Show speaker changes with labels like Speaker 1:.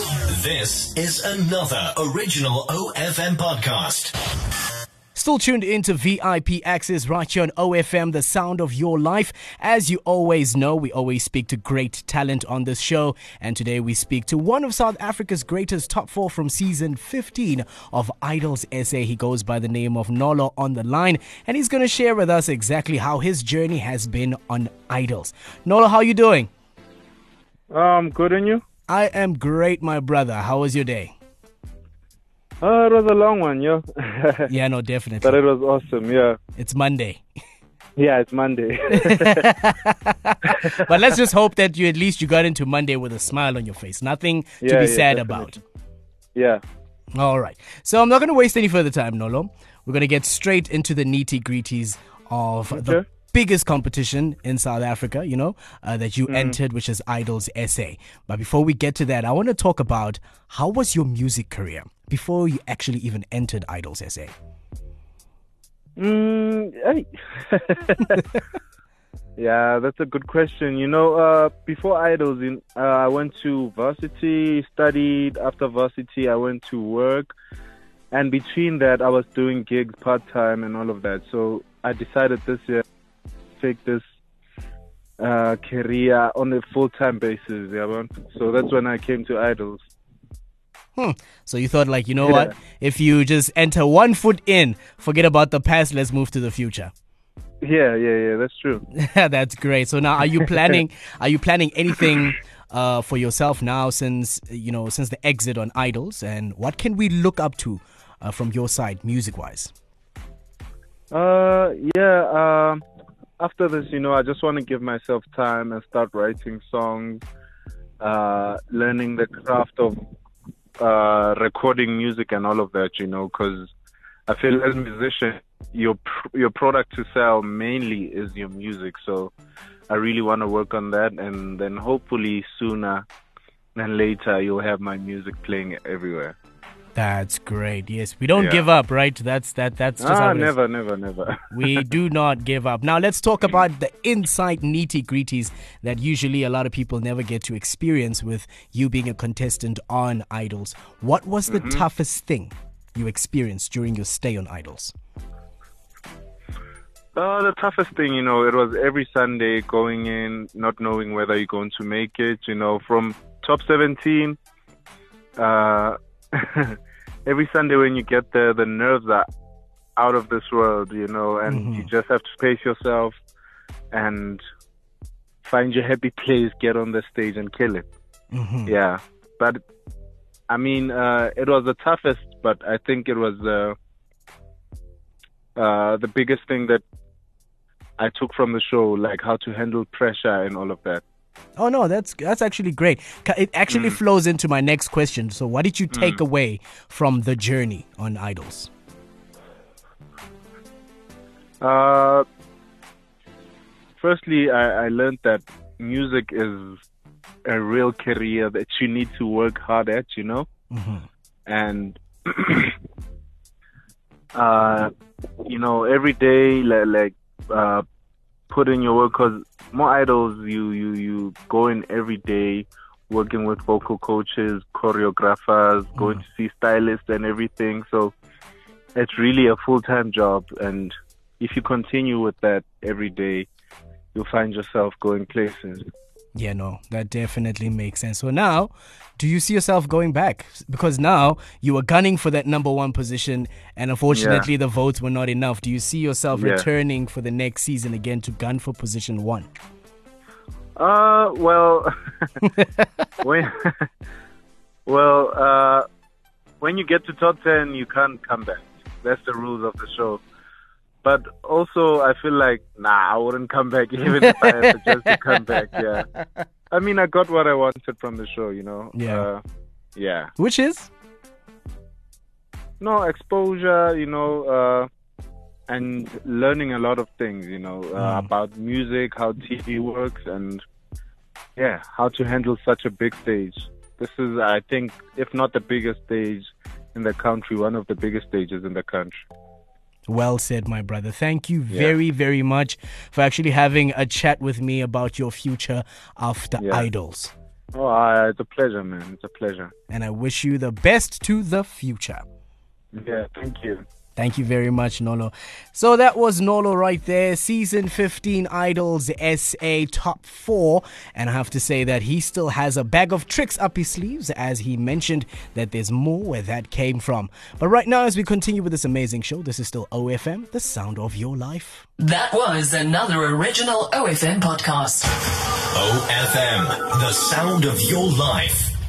Speaker 1: This is another original OFM podcast.
Speaker 2: Still tuned into VIP Access right here on OFM, the sound of your life. As you always know, we always speak to great talent on this show. And today we speak to one of South Africa's greatest top four from season 15 of Idols SA. He goes by the name of Nolo on the line. And he's going to share with us exactly how his journey has been on Idols. Nolo, how are you doing?
Speaker 3: Um, good and you?
Speaker 2: I am great, my brother. How was your day?
Speaker 3: Uh, it was a long one, yeah.
Speaker 2: Yeah, no, definitely.
Speaker 3: but it was awesome, yeah.
Speaker 2: It's Monday.
Speaker 3: Yeah, it's Monday.
Speaker 2: but let's just hope that you at least you got into Monday with a smile on your face. Nothing to
Speaker 3: Yeah,
Speaker 2: be
Speaker 3: yeah,
Speaker 2: sad
Speaker 3: definitely.
Speaker 2: about.
Speaker 3: yeah.
Speaker 2: All right. So I'm not going to waste any further time, Nolo. We're going to get straight into the nitty gritties of the
Speaker 3: Okay.
Speaker 2: Biggest competition in South Africa, you know, uh, that you entered, which is Idols SA. But before we get to that, I want to talk about how was your music career before you actually even entered Idols SA?
Speaker 3: Mm, hey. yeah, that's a good question. You know, uh, before Idols, in, uh, I went to varsity, studied. After varsity, I went to work. And between that, I was doing gigs part time and all of that. So I decided this year take this uh, career on a full time basis. Yeah, so that's when I came to Idols.
Speaker 2: Hmm. So you thought, like, you know
Speaker 3: Yeah.
Speaker 2: what? If you just enter one foot in, forget about the past, let's move to the future.
Speaker 3: Yeah, yeah, yeah. That's true.
Speaker 2: That's great. So now, are you planning? are you planning anything uh, for yourself now? Since you know, since the exit on Idols, and what can we look up to uh, from your side, music wise?
Speaker 3: Uh, yeah. Um, after this, you know, I just want to give myself time and start writing songs, uh, learning the craft of uh, recording music and all of that. You know, because I feel as a musician, your your product to sell mainly is your music. So I really want to work on that, and then hopefully sooner than later, you'll have my music playing everywhere.
Speaker 2: That's great. Yes, we don't
Speaker 3: Yeah.
Speaker 2: give up, right? That's that. That's just
Speaker 3: Ah, never, never, never.
Speaker 2: we do not give up. Now let's talk about the inside nitty gritties that usually a lot of people never get to experience with you being a contestant on Idols. What was the toughest thing you experienced during your stay on Idols?
Speaker 3: Uh, the toughest thing, you know, it was every Sunday going in, not knowing whether you're going to make it. You know, from top 17, uh, every Sunday when you get there, the nerves are out of this world, you know, and you just have to pace yourself and find your happy place, get on the stage and kill it.
Speaker 2: Mhm.
Speaker 3: Yeah, but I mean, uh, it was the toughest, but I think it was the uh, the biggest thing that I took from the show, like how to handle pressure and all of that.
Speaker 2: Oh no, that's that's actually great. It actually flows into my next question. So, what did you take away from the journey on Idols?
Speaker 3: Uh, firstly, I, I learned that music is a real career that you need to work hard at, you know,
Speaker 2: Mhm.
Speaker 3: and uh, you know, every day, like, like uh, put in your work. Cause more idols, you you you go in every day, working with vocal coaches, choreographers, mm. going to see stylists and everything. So it's really a full time job, and if you continue with that every day, you'll find yourself going places.
Speaker 2: Yeah, no, that definitely makes sense. So now, do you see yourself going back? Because now you were gunning for that number one position, and unfortunately, the votes were not enough. Do you see yourself
Speaker 3: Yeah.
Speaker 2: returning for the next season again to gun for position one?
Speaker 3: Uh, well, when, well, uh, when you get to top ten, you can't come back. That's the rules of the show. But also, I feel like, nah, I wouldn't come back even if I had to just to come back. Yeah, I mean, I got what I wanted from the show. You know.
Speaker 2: Yeah.
Speaker 3: Uh, yeah.
Speaker 2: Which is?
Speaker 3: No exposure. You know. Uh, and learning a lot of things, you know, uh,
Speaker 2: Mm.
Speaker 3: about music, how TV works, and yeah, how to handle such a big stage. This is, I think, if not the biggest stage in the country, one of the biggest stages in the country.
Speaker 2: Well said, my brother. Thank you
Speaker 3: Yeah.
Speaker 2: very, very much for actually having a chat with me about your future after
Speaker 3: Yeah.
Speaker 2: Idols.
Speaker 3: Oh, uh, it's a pleasure, man. It's a pleasure.
Speaker 2: And I wish you the best to the future.
Speaker 3: Yeah, thank you.
Speaker 2: Thank you very much, Nolo. So that was Nolo right there, season 15 Idols SA top four. And I have to say that he still has a bag of tricks up his sleeves, as he mentioned that there's more where that came from. But right now, as we continue with this amazing show, this is still OFM, the sound of your life.
Speaker 4: That was another original OFM podcast.
Speaker 1: OFM, the sound of your life.